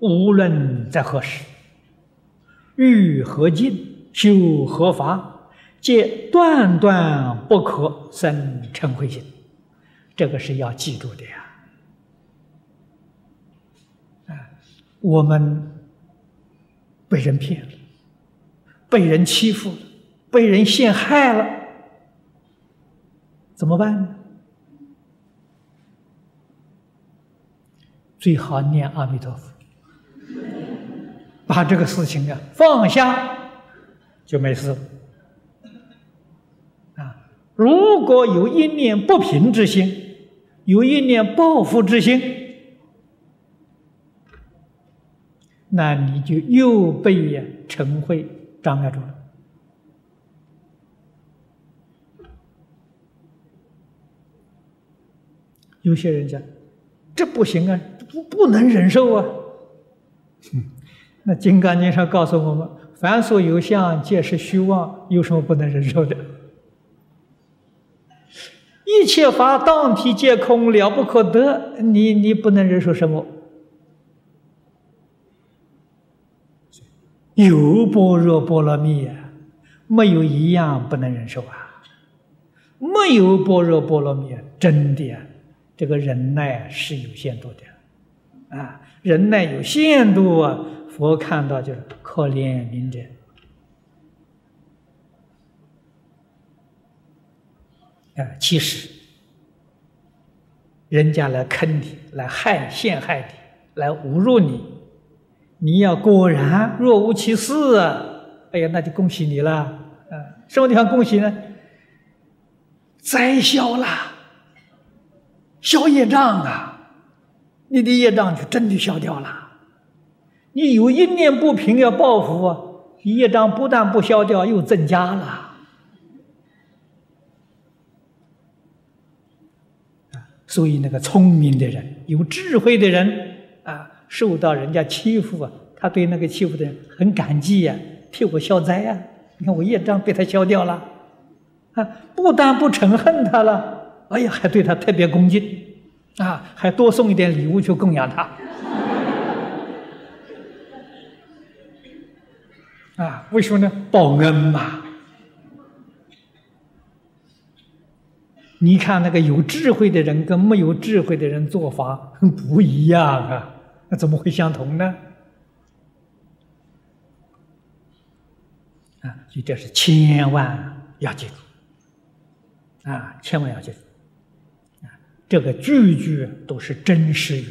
无论在何时，欲何尽，修何法，皆断断不可生嗔恚心。这个是要记住的呀！啊，我们被人骗了，被人欺负了，被人陷害了，怎么办呢？最好念阿弥陀佛，把这个事情啊放下，就没事。啊，如果有一念不平之心，有一念报复之心，那你就又被嗔恚障碍住了。有些人讲，这不行啊。不不能忍受啊！那《金刚经》上告诉我们：“凡所有相，皆是虚妄。”有什么不能忍受的？一切法当体皆空，了不可得。你你不能忍受什么？有般若波罗蜜啊，没有一样不能忍受啊！没有般若波罗蜜，真的，这个忍耐是有限度的。啊，忍耐有限度啊！佛看到就是可怜悯者啊。其实，人家来坑你、来害、陷害你、来侮辱你，你要果然若无其事啊！哎呀，那就恭喜你了啊！什么地方恭喜呢？灾消了，消业障啊！你的业障就真的消掉了。你有一念不平要报复啊，业障不但不消掉，又增加了。所以那个聪明的人、有智慧的人啊，受到人家欺负啊，他对那个欺负的人很感激呀，替我消灾呀。你看我业障被他消掉了，啊，不但不嗔恨他了，哎呀，还对他特别恭敬。啊，还多送一点礼物去供养他，啊，为什么呢？报恩嘛。你看那个有智慧的人跟没有智慧的人做法 不一样啊，那怎么会相同呢？啊，所以这是千万要记住，啊，千万要记住。这个句句都是真实语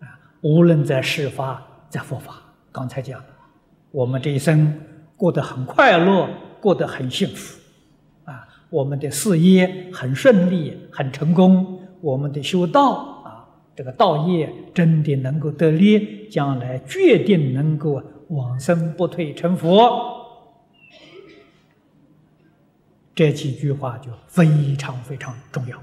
啊！无论在世法，在佛法，刚才讲，我们这一生过得很快乐，过得很幸福啊！我们的事业很顺利，很成功，我们的修道啊，这个道业真的能够得力，将来决定能够往生不退成佛。这几句话就非常非常重要。